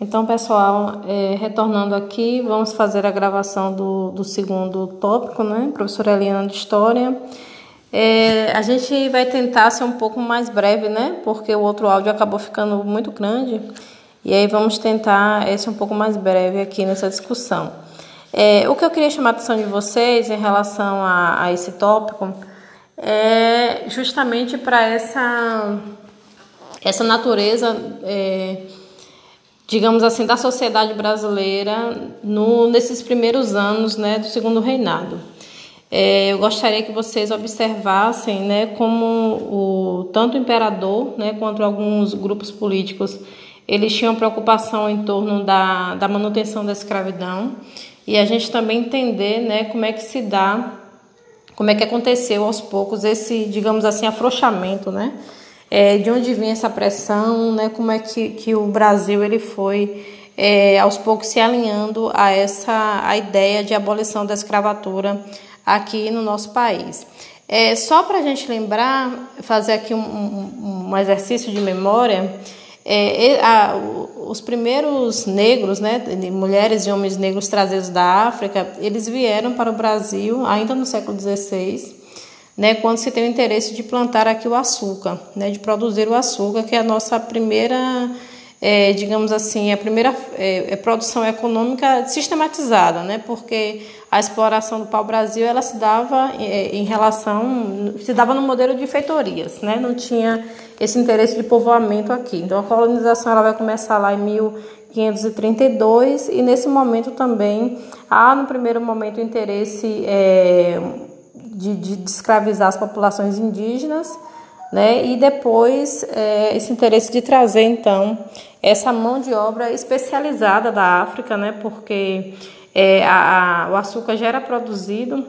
Então, pessoal, é, retornando aqui, vamos fazer a gravação do, do segundo tópico, né? Professora Eliana de História. É, a gente vai tentar ser um pouco mais breve, né? Porque o outro áudio acabou ficando muito grande. E aí vamos tentar esse um pouco mais breve aqui nessa discussão. É, o que eu queria chamar a atenção de vocês em relação a, a esse tópico é justamente para essa, essa natureza. É, digamos assim, da sociedade brasileira no, nesses primeiros anos né, do segundo reinado. É, eu gostaria que vocês observassem né, como o, tanto o imperador né, quanto alguns grupos políticos eles tinham preocupação em torno da, da manutenção da escravidão e a gente também entender né, como é que se dá, como é que aconteceu aos poucos esse, digamos assim, afrouxamento, né? É, de onde vinha essa pressão, né, como é que, que o Brasil ele foi é, aos poucos se alinhando a essa a ideia de abolição da escravatura aqui no nosso país. É, só para a gente lembrar, fazer aqui um, um, um exercício de memória, é, a, os primeiros negros, né, mulheres e homens negros trazidos da África, eles vieram para o Brasil ainda no século XVI né, quando se tem o interesse de plantar aqui o açúcar, né, de produzir o açúcar, que é a nossa primeira, é, digamos assim, a primeira é, é produção econômica sistematizada, né, porque a exploração do pau-brasil ela se dava é, em relação, se dava no modelo de feitorias, né, não tinha esse interesse de povoamento aqui. Então a colonização ela vai começar lá em 1532 e nesse momento também há no primeiro momento interesse é, de, de, escravizar as populações indígenas, né? E depois é, esse interesse de trazer então essa mão de obra especializada da África, né? Porque é, a, a, o açúcar já era produzido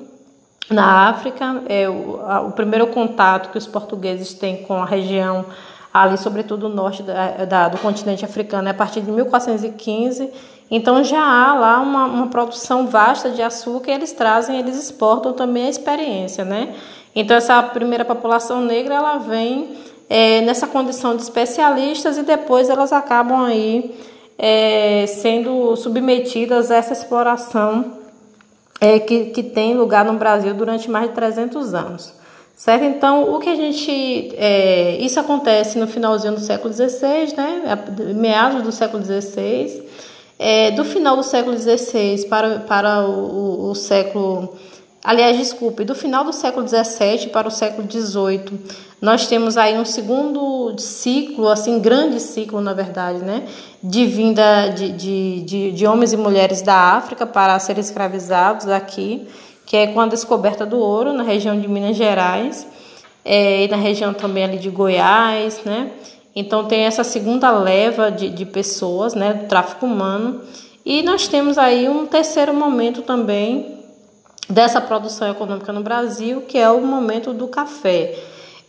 na África. É, o, a, o primeiro contato que os portugueses têm com a região ali, sobretudo o norte da, da, do continente africano, é a partir de 1415 então já há lá uma, uma produção vasta de açúcar e eles trazem, eles exportam também a experiência, né? Então essa primeira população negra ela vem é, nessa condição de especialistas e depois elas acabam aí é, sendo submetidas a essa exploração é, que, que tem lugar no Brasil durante mais de 300 anos. Certo? Então, o que a gente. É, isso acontece no finalzinho do século XVI, né? meados do século XVI. É, do final do século XVI para, para o, o, o, século. Aliás, desculpe, do final do século XVII para o século XVIII, nós temos aí um segundo ciclo, assim, grande ciclo, na verdade, né? De vinda de, de, de, de homens e mulheres da África para serem escravizados aqui, que é com a descoberta do ouro na região de Minas Gerais é, e na região também ali de Goiás, né? Então tem essa segunda leva de, de pessoas, né, do tráfico humano. E nós temos aí um terceiro momento também dessa produção econômica no Brasil, que é o momento do café.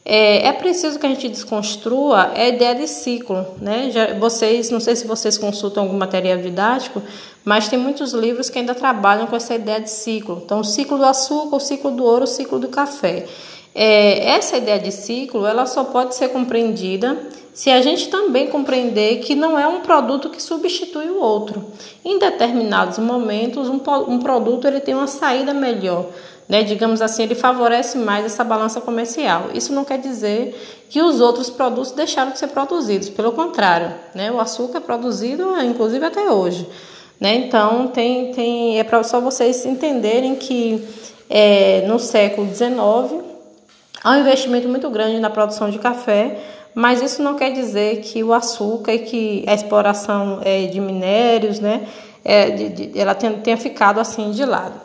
É, é preciso que a gente desconstrua a ideia de ciclo, né? Já, vocês, não sei se vocês consultam algum material didático, mas tem muitos livros que ainda trabalham com essa ideia de ciclo. Então, o ciclo do açúcar, o ciclo do ouro, o ciclo do café. É, essa ideia de ciclo, ela só pode ser compreendida se a gente também compreender que não é um produto que substitui o outro. Em determinados momentos, um, um produto ele tem uma saída melhor, né? digamos assim, ele favorece mais essa balança comercial. Isso não quer dizer que os outros produtos deixaram de ser produzidos, pelo contrário, né? o açúcar é produzido, inclusive até hoje. Né? Então, tem, tem, é para só vocês entenderem que é, no século XIX há um investimento muito grande na produção de café mas isso não quer dizer que o açúcar e que a exploração é, de minérios, né, é, de, de, ela tenha, tenha, ficado assim de lado.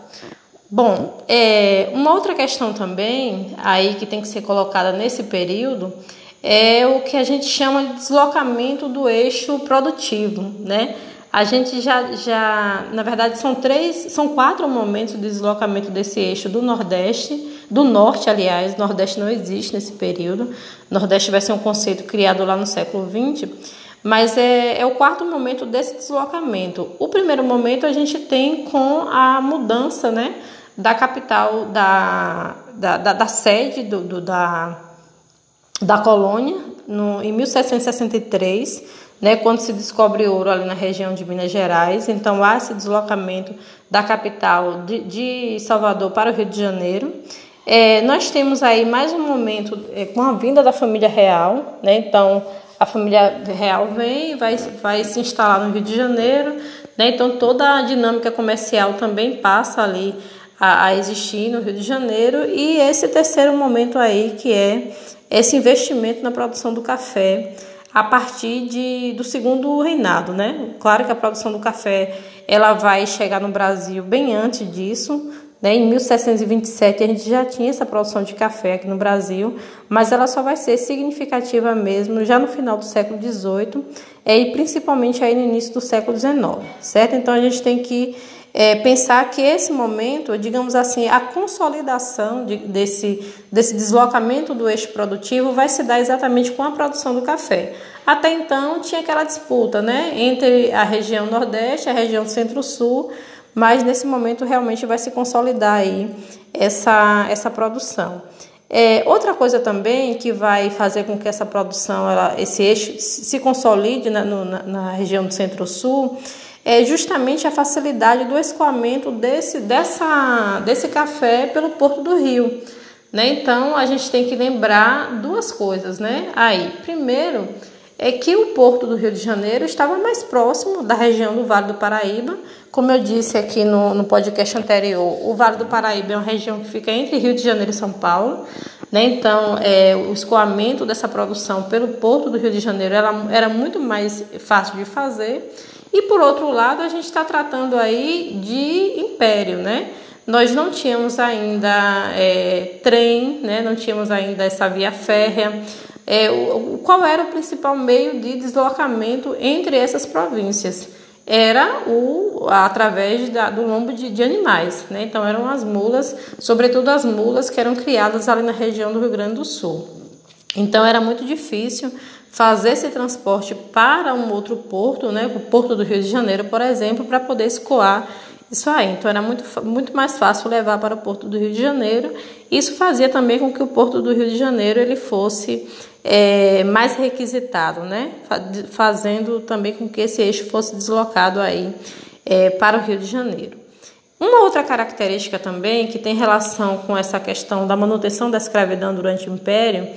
Bom, é, uma outra questão também aí que tem que ser colocada nesse período é o que a gente chama de deslocamento do eixo produtivo, né? A gente já, já, na verdade, são três, são quatro momentos de deslocamento desse eixo do Nordeste, do Norte, aliás, Nordeste não existe nesse período. Nordeste vai ser um conceito criado lá no século XX, mas é, é o quarto momento desse deslocamento. O primeiro momento a gente tem com a mudança, né, da capital, da, da, da, da sede do, do, da, da colônia no, em 1763, né, quando se descobre ouro ali na região de Minas Gerais. Então há esse deslocamento da capital de, de Salvador para o Rio de Janeiro. É, nós temos aí mais um momento é, com a vinda da família real, né? Então a família real vem, vai, vai se instalar no Rio de Janeiro, né? Então toda a dinâmica comercial também passa ali a, a existir no Rio de Janeiro e esse terceiro momento aí que é esse investimento na produção do café a partir de, do segundo reinado, né? Claro que a produção do café ela vai chegar no Brasil bem antes disso, né? Em 1727 a gente já tinha essa produção de café aqui no Brasil, mas ela só vai ser significativa mesmo já no final do século XVIII é, e principalmente aí no início do século XIX, certo? Então a gente tem que é, pensar que esse momento, digamos assim, a consolidação de, desse, desse deslocamento do eixo produtivo vai se dar exatamente com a produção do café. Até então tinha aquela disputa né, entre a região Nordeste e a região Centro-Sul, mas nesse momento realmente vai se consolidar aí essa, essa produção. É, outra coisa também que vai fazer com que essa produção, ela, esse eixo se consolide na, no, na, na região do Centro-Sul, é justamente a facilidade do escoamento desse, dessa, desse café pelo Porto do Rio. Né? Então a gente tem que lembrar duas coisas, né? Aí, primeiro é que o Porto do Rio de Janeiro estava mais próximo da região do Vale do Paraíba. Como eu disse aqui no, no podcast anterior, o Vale do Paraíba é uma região que fica entre Rio de Janeiro e São Paulo. Né? Então, é, o escoamento dessa produção pelo Porto do Rio de Janeiro era, era muito mais fácil de fazer. E por outro lado, a gente está tratando aí de império, né? Nós não tínhamos ainda é, trem, né? não tínhamos ainda essa via férrea. É, o, qual era o principal meio de deslocamento entre essas províncias? Era o através da, do lombo de, de animais, né? Então eram as mulas, sobretudo as mulas que eram criadas ali na região do Rio Grande do Sul. Então era muito difícil fazer esse transporte para um outro porto, né, o porto do Rio de Janeiro, por exemplo, para poder escoar isso aí. Então era muito, muito mais fácil levar para o porto do Rio de Janeiro. Isso fazia também com que o porto do Rio de Janeiro ele fosse é, mais requisitado, né, fazendo também com que esse eixo fosse deslocado aí é, para o Rio de Janeiro. Uma outra característica também que tem relação com essa questão da manutenção da escravidão durante o Império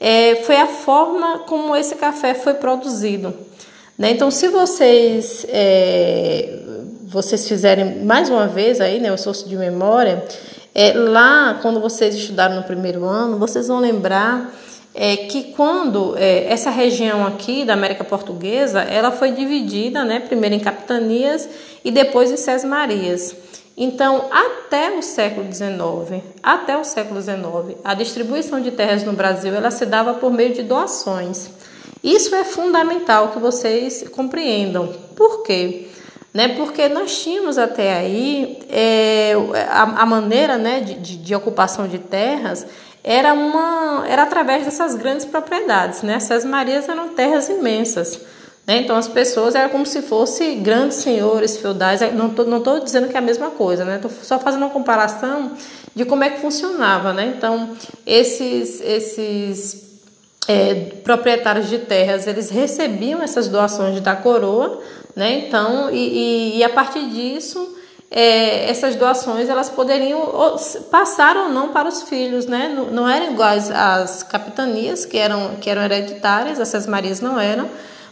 é, foi a forma como esse café foi produzido. Né? Então, se vocês é, vocês fizerem mais uma vez aí, né, o esforço de memória, é, lá quando vocês estudaram no primeiro ano, vocês vão lembrar é, que quando é, essa região aqui da América Portuguesa, ela foi dividida, né, primeiro em capitanias e depois em Marias. Então, até o século XIX, até o século XIX, a distribuição de terras no Brasil ela se dava por meio de doações. Isso é fundamental que vocês compreendam. Por quê? Né? Porque nós tínhamos até aí é, a, a, maneira né, de, de, de, ocupação de terras era uma era através dessas grandes propriedades. Né? Essas marias eram terras imensas. Né? Então as pessoas eram como se fossem grandes senhores feudais. Não estou não tô dizendo que é a mesma coisa, né? Estou só fazendo uma comparação de como é que funcionava. Né? Então esses, esses é, proprietários de terras eles recebiam essas doações da coroa, né? Então e, e, e a partir disso é, essas doações elas poderiam passar ou não para os filhos, né? Não, não eram iguais às capitanias que eram que eram hereditárias, essas marias não eram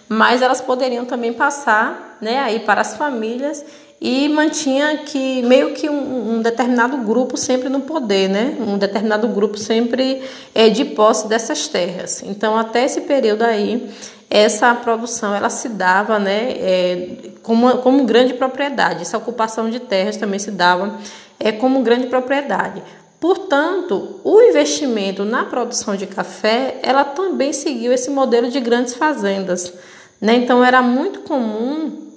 mas elas poderiam também passar né, aí para as famílias e mantinha que meio que um, um, determinado grupo sempre no poder, né? Um determinado grupo sempre é, de posse dessas terras. Então, até esse período aí, essa produção ela se dava, né, é, como, como grande propriedade. Essa ocupação de terras também se dava é, como grande propriedade. Portanto, o investimento na produção de café, ela também seguiu esse modelo de grandes fazendas. Né? Então era muito comum,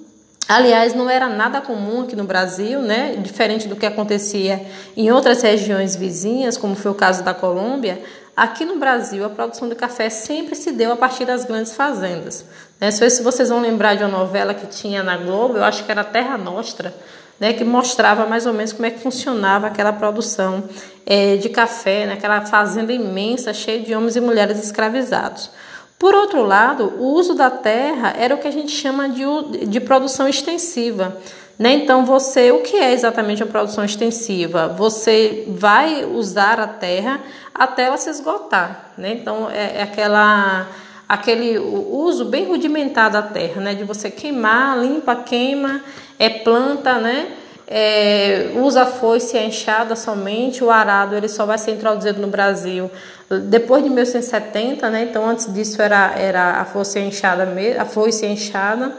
aliás, não era nada comum aqui no Brasil, né? diferente do que acontecia em outras regiões vizinhas, como foi o caso da Colômbia. Aqui no Brasil, a produção de café sempre se deu a partir das grandes fazendas. Né? Se vocês vão lembrar de uma novela que tinha na Globo, eu acho que era Terra Nostra, né, que mostrava mais ou menos como é que funcionava aquela produção é, de café, né, fazenda imensa, cheia de homens e mulheres escravizados. Por outro lado, o uso da terra era o que a gente chama de, de produção extensiva. Né? Então, você, o que é exatamente a produção extensiva? Você vai usar a terra até ela se esgotar. Né? Então, é, é aquela aquele uso bem rudimentar da terra, né? De você queimar, limpa, queima, é planta, né? É, usa a foice e a enxada somente, o arado ele só vai ser introduzido no Brasil depois de 1970, né? Então antes disso era, era a foice e a enxada, a foice e a enxada.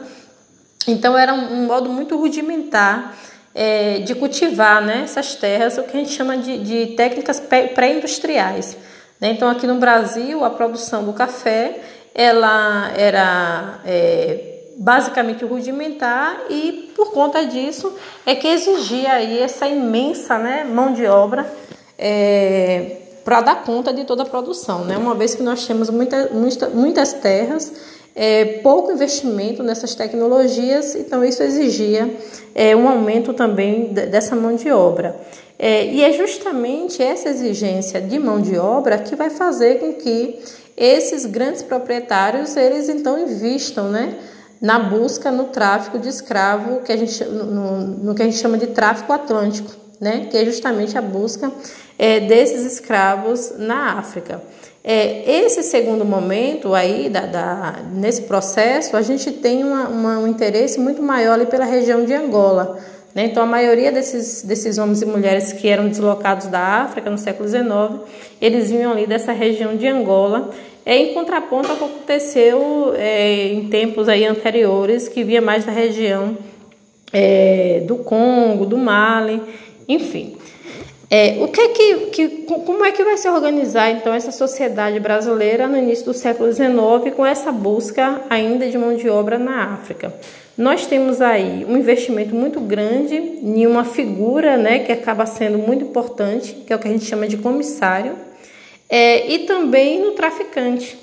Então era um, um modo muito rudimentar é, de cultivar né, essas terras, o que a gente chama de, de técnicas pré-industriais. Né? Então aqui no Brasil a produção do café ela era é, basicamente rudimentar e por conta disso é que exigia aí essa imensa né, mão de obra é, para dar conta de toda a produção, né? Uma vez que nós temos muita, muita, muitas terras, é, pouco investimento nessas tecnologias, então isso exigia é, um aumento também dessa mão de obra. É, e é justamente essa exigência de mão de obra que vai fazer com que esses grandes proprietários eles então investam, né, na busca no tráfico de escravo que a gente no, no que a gente chama de tráfico atlântico, né, que é justamente a busca é, desses escravos na África. É, esse segundo momento aí, da, da, nesse processo, a gente tem uma, uma, um interesse muito maior ali pela região de Angola. Né? Então, a maioria desses, desses homens e mulheres que eram deslocados da África no século XIX, eles vinham ali dessa região de Angola, é em contraponto ao que aconteceu é, em tempos aí anteriores, que via mais da região é, do Congo, do Mali, enfim. É, o que, que, que como é que vai se organizar então essa sociedade brasileira no início do século XIX com essa busca ainda de mão de obra na África? Nós temos aí um investimento muito grande em uma figura né, que acaba sendo muito importante, que é o que a gente chama de comissário, é, e também no traficante.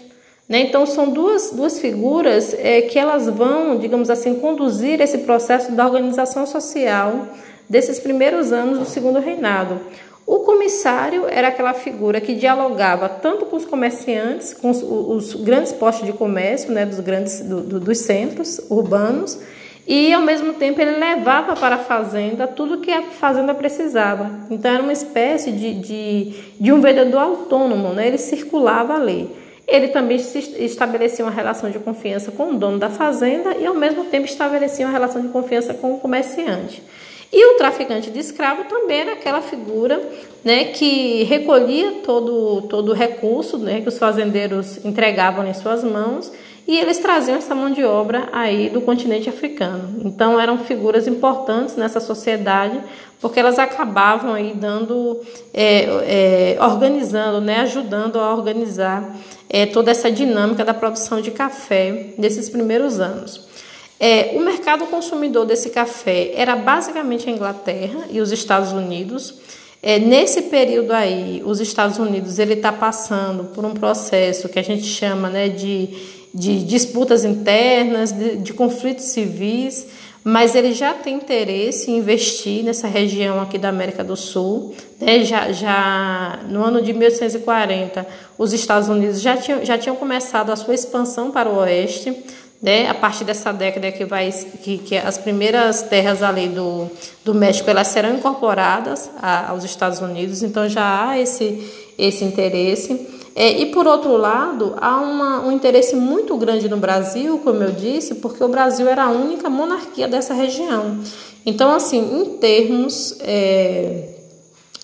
Né? Então, são duas, duas figuras é, que elas vão, digamos assim, conduzir esse processo da organização social desses primeiros anos do segundo reinado. O comissário era aquela figura que dialogava tanto com os comerciantes, com os, os grandes postos de comércio, né, dos grandes do, do, dos centros urbanos, e ao mesmo tempo ele levava para a fazenda tudo que a fazenda precisava. Então era uma espécie de, de, de um vendedor autônomo, né? ele circulava ali. Ele também estabelecia uma relação de confiança com o dono da fazenda e ao mesmo tempo estabelecia uma relação de confiança com o comerciante. E o traficante de escravo também era aquela figura né, que recolhia todo, todo o recurso né, que os fazendeiros entregavam em suas mãos e eles traziam essa mão de obra aí do continente africano. Então eram figuras importantes nessa sociedade porque elas acabavam aí dando, é, é, organizando, né, ajudando a organizar é, toda essa dinâmica da produção de café nesses primeiros anos. É, o mercado consumidor desse café era basicamente a Inglaterra e os Estados Unidos. É, nesse período aí, os Estados Unidos ele está passando por um processo que a gente chama né, de, de disputas internas, de, de conflitos civis, mas ele já tem interesse em investir nessa região aqui da América do Sul. Né? Já, já no ano de 1840, os Estados Unidos já tinham, já tinham começado a sua expansão para o oeste né? A partir dessa década que vai que, que as primeiras terras ali do, do México elas serão incorporadas a, aos Estados Unidos, então já há esse esse interesse. É, e por outro lado, há uma, um interesse muito grande no Brasil, como eu disse, porque o Brasil era a única monarquia dessa região. Então, assim, em termos é,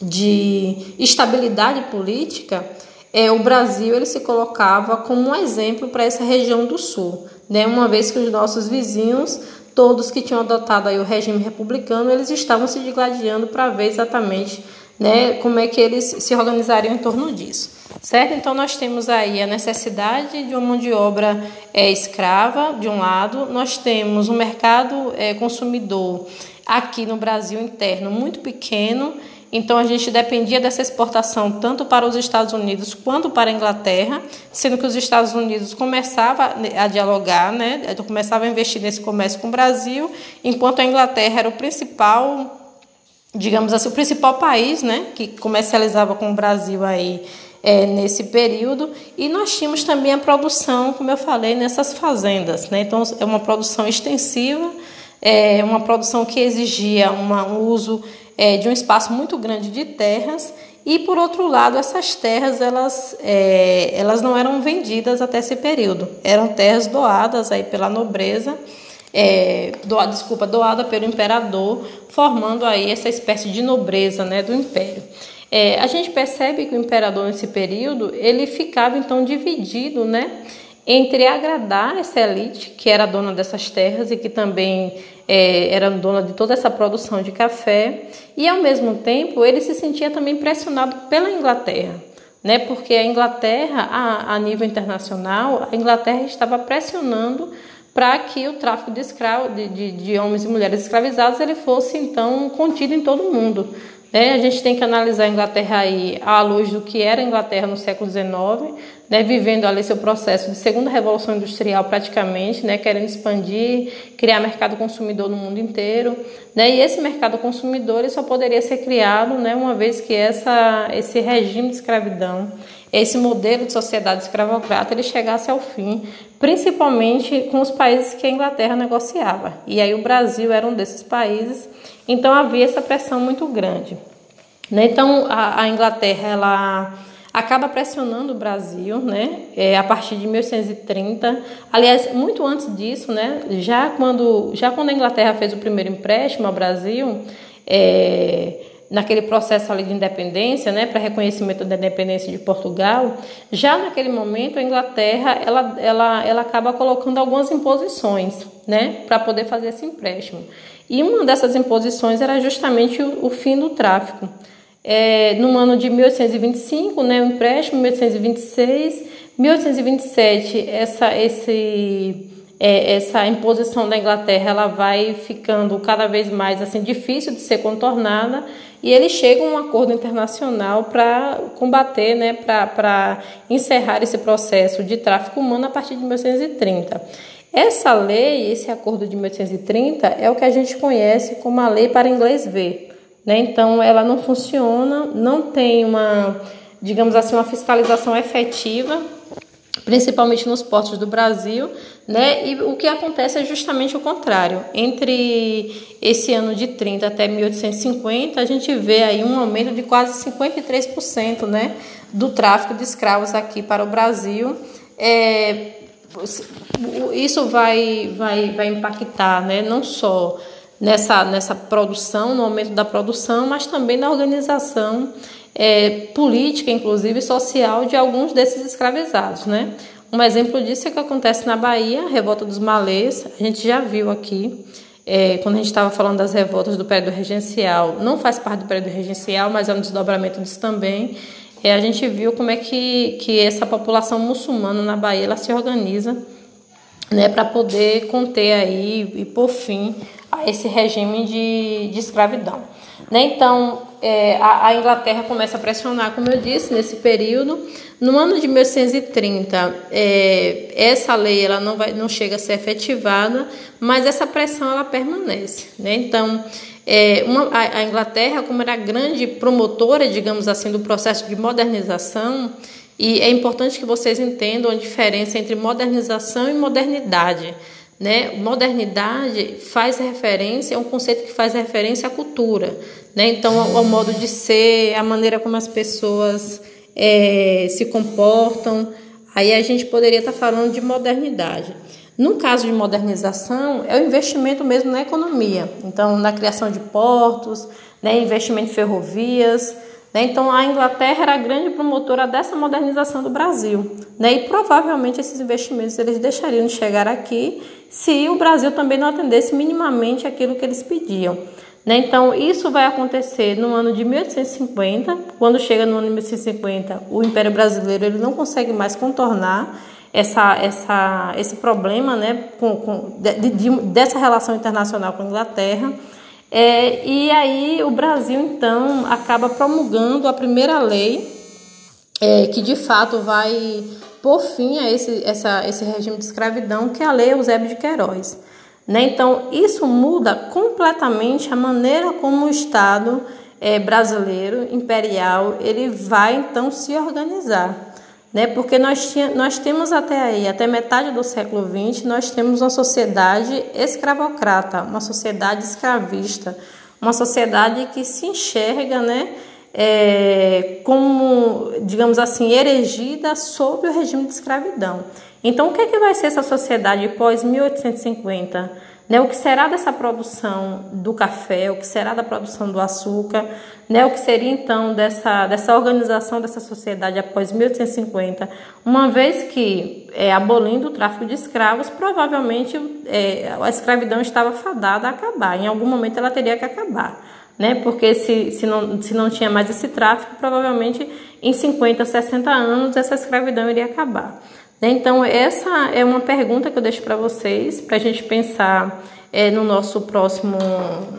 de estabilidade política, é, o Brasil ele se colocava como um exemplo para essa região do Sul né? Uma vez que os nossos vizinhos, todos que tinham adotado aí o regime republicano, eles estavam se digladiando para ver exatamente, né, como é que eles se organizariam em torno disso. Certo? Então nós temos aí a necessidade de uma mão de obra é, escrava, de um lado, nós temos um mercado é, consumidor aqui no Brasil interno muito pequeno então a gente dependia dessa exportação tanto para os Estados Unidos quanto para a Inglaterra, sendo que os Estados Unidos começava a dialogar, né, começava a investir nesse comércio com o Brasil, enquanto a Inglaterra era o principal, digamos assim, o principal país, né, que comercializava com o Brasil aí é, nesse período. E nós tínhamos também a produção, como eu falei, nessas fazendas. Né? Então, é uma produção extensiva, é uma produção que exigia uma, um uso é, de um espaço muito grande de terras. E, por outro lado, essas terras elas, é, elas não eram vendidas até esse período. Eram terras doadas aí pela nobreza, é, desculpa, doada pelo imperador, formando aí essa espécie de nobreza né, do império. É, a gente percebe que o imperador nesse período ele ficava então dividido, né, entre agradar essa elite que era dona dessas terras e que também é, era dona de toda essa produção de café e ao mesmo tempo ele se sentia também pressionado pela Inglaterra, né, porque a Inglaterra a, a nível internacional a Inglaterra estava pressionando para que o tráfico de, escravo, de, de, de homens e mulheres escravizados ele fosse então contido em todo o mundo. Né? A gente tem que analisar a Inglaterra aí à luz do que era a Inglaterra no século XIX, né? vivendo ali seu processo de segunda revolução industrial praticamente, né? querendo expandir, criar mercado consumidor no mundo inteiro. Né? E esse mercado consumidor só poderia ser criado né? uma vez que essa, esse regime de escravidão, esse modelo de sociedade escravocrata ele chegasse ao fim, principalmente com os países que a Inglaterra negociava. E aí o Brasil era um desses países então havia essa pressão muito grande. Né? Então a, a, Inglaterra ela acaba pressionando o Brasil, né? É, a partir de 1830. Aliás, muito antes disso, né? Já quando já quando a Inglaterra fez o primeiro empréstimo ao Brasil, é, naquele processo ali de independência, né, para reconhecimento da independência de Portugal, já naquele momento a Inglaterra ela, ela, ela acaba colocando algumas imposições, né, para poder fazer esse empréstimo. E uma dessas imposições era justamente o, o fim do tráfico. É, no ano de 1825, né, o empréstimo, 1826, 1827, essa, esse, é, essa imposição da Inglaterra ela vai ficando cada vez mais assim difícil de ser contornada e eles chegam a um acordo internacional para combater, né, para encerrar esse processo de tráfico humano a partir de 1930. Essa lei, esse acordo de 1830, é o que a gente conhece como a lei para inglês ver. Né? Então, ela não funciona, não tem uma, digamos assim, uma fiscalização efetiva, principalmente nos portos do Brasil, né? E o que acontece é justamente o contrário. Entre esse ano de 30 até 1850, a gente vê aí um aumento de quase 53%, né, do tráfico de escravos aqui para o Brasil. É, isso vai, vai, vai impactar né, não só nessa, nessa produção, no aumento da produção, mas também na organização é, política, inclusive social, de alguns desses escravizados. Né? Um exemplo disso é que acontece na Bahia, a revolta dos malês, a gente já viu aqui. É, quando a gente estava falando das revoltas do período regencial, não faz parte do período regencial, mas é um desdobramento disso também é, a gente viu como é que, que essa população muçulmana na Bahia ela se organiza né, para poder conter aí e pôr fim a esse regime de, de escravidão. Né? Então, é, a, a, Inglaterra começa a pressionar, como eu disse, nesse período. No ano de 1830, é, essa lei ela não, vai, não chega a ser efetivada, mas essa pressão ela permanece. Né? Então, é, uma, a, a Inglaterra, como era grande promotora, digamos assim, do processo de modernização, e é importante que vocês entendam a diferença entre modernização e modernidade. Né? Modernidade faz referência, é um conceito que faz referência à cultura, né? então ao, ao modo de ser, a maneira como as pessoas é, se comportam. Aí a gente poderia estar falando de modernidade. No caso de modernização, é o investimento mesmo na economia, então na criação de portos, né, investimento em ferrovias. Né, então a Inglaterra era a grande promotora dessa modernização do Brasil, né, e provavelmente esses investimentos eles deixariam de chegar aqui se o Brasil também não atendesse minimamente aquilo que eles pediam. Né? Então, isso vai acontecer no ano de 1850. Quando chega no ano de 1850, o Império Brasileiro ele não consegue mais contornar essa, essa, esse problema né, com, com de, de, dessa relação internacional com a Inglaterra. É, e aí o Brasil, então, acaba promulgando a primeira lei é, que de fato vai por fim a esse, essa, esse regime de escravidão, que é a Lei Eusébio de Queiroz. Né? Então, isso muda completamente a maneira como o Estado é, brasileiro imperial ele vai então se organizar, né? Porque nós, tinha, nós temos até aí, até metade do século XX, nós temos uma sociedade escravocrata, uma sociedade escravista, uma sociedade que se enxerga, né? É, como, digamos assim, erigida sobre o regime de escravidão. Então, o que, é que vai ser essa sociedade pós 1850? Né, o que será dessa produção do café, o que será da produção do açúcar, né, o que seria então dessa, dessa organização dessa sociedade após 1850, uma vez que, é, abolindo o tráfico de escravos, provavelmente é, a escravidão estava fadada a acabar, em algum momento ela teria que acabar. Né, porque se, se, não, se não tinha mais esse tráfico, provavelmente em 50, 60 anos essa escravidão iria acabar. Né? Então, essa é uma pergunta que eu deixo para vocês, para a gente pensar é, no nosso próximo,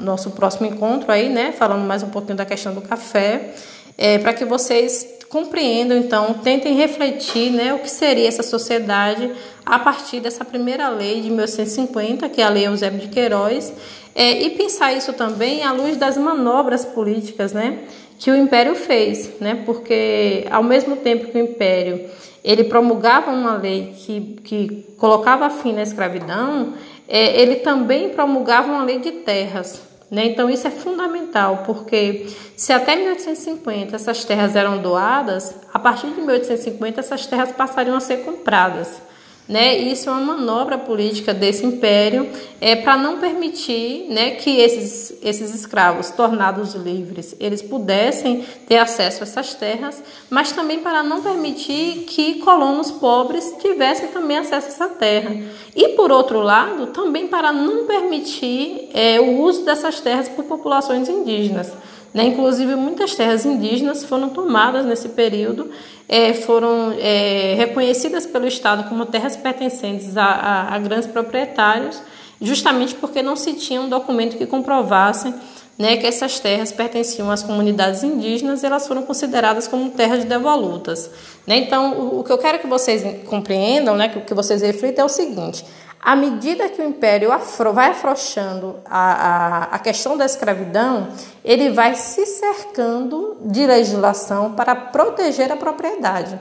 nosso próximo encontro aí, né? Falando mais um pouquinho da questão do café, é, para que vocês compreendam, então, tentem refletir né, o que seria essa sociedade a partir dessa primeira lei de 1850, que é a Lei Eusébio de Queiroz, é, e pensar isso também à luz das manobras políticas né, que o Império fez, né, porque ao mesmo tempo que o Império ele promulgava uma lei que, que colocava fim na escravidão, é, ele também promulgava uma lei de terras. Né? Então, isso é fundamental, porque se até 1850 essas terras eram doadas, a partir de 1850 essas terras passariam a ser compradas. Né? Isso é uma manobra política desse império é, para não permitir né, que esses, esses escravos tornados livres eles pudessem ter acesso a essas terras, mas também para não permitir que colonos pobres tivessem também acesso a essa terra. E por outro lado, também para não permitir é, o uso dessas terras por populações indígenas. Né? Inclusive, muitas terras indígenas foram tomadas nesse período, é, foram é, reconhecidas pelo Estado como terras pertencentes a, a, a, grandes proprietários, justamente porque não se tinha um documento que comprovasse né, que essas terras pertenciam às comunidades indígenas e elas foram consideradas como terras devolutas. Né? Então, o, o, que eu quero que vocês compreendam, né, que, que vocês reflitam é o seguinte: à medida que o império afro, vai afrouxando a, a, a, questão da escravidão, ele vai se cercando de legislação para proteger a propriedade.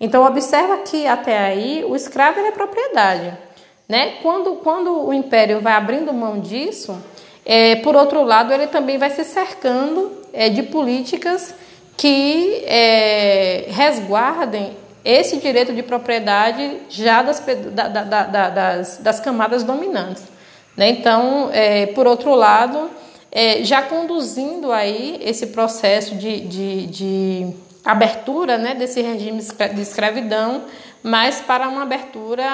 Então, observa que até aí o escravo é propriedade. Né? Quando, quando o império vai abrindo mão disso, é, por outro lado, ele também vai se cercando é, de políticas que é, resguardem esse direito de propriedade já das, da, da, da, das, das, camadas dominantes. Né? Então, é, por outro lado, é, já conduzindo aí esse processo de, de, de abertura né, desse regime de escravidão, mas para uma abertura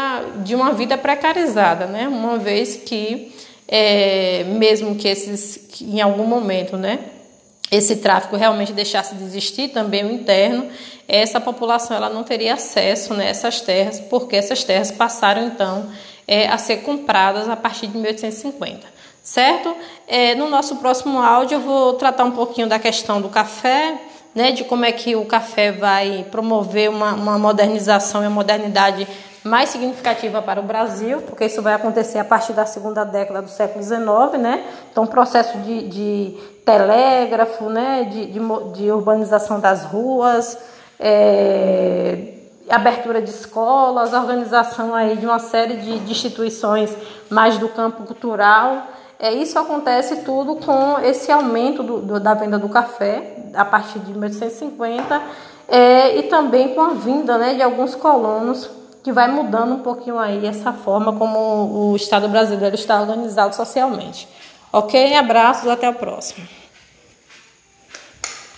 de uma vida precarizada, né? uma vez que, é, mesmo que esses, que em algum momento, né, esse tráfico realmente deixasse de existir, também o interno, essa população ela não teria acesso né, terras, porque essas terras passaram então é, a ser compradas a partir de 1850, certo? É, no nosso próximo áudio eu vou tratar um pouquinho da questão do café, né, de como é que o café vai promover uma, uma modernização e a modernidade mais significativa para o Brasil, porque isso vai acontecer a partir da segunda década do século XIX, né? Então, o processo de, de telégrafo, né? De, de, de, urbanização das ruas, é, abertura de escolas, organização aí de uma série de, de instituições mais do campo cultural. É, isso acontece tudo com esse aumento do, do, da venda do café a partir de 1850 é, e também com a vinda né, de alguns colonos que vai mudando um pouquinho aí essa forma como o Estado brasileiro está organizado socialmente. Ok? Abraços, até o próximo.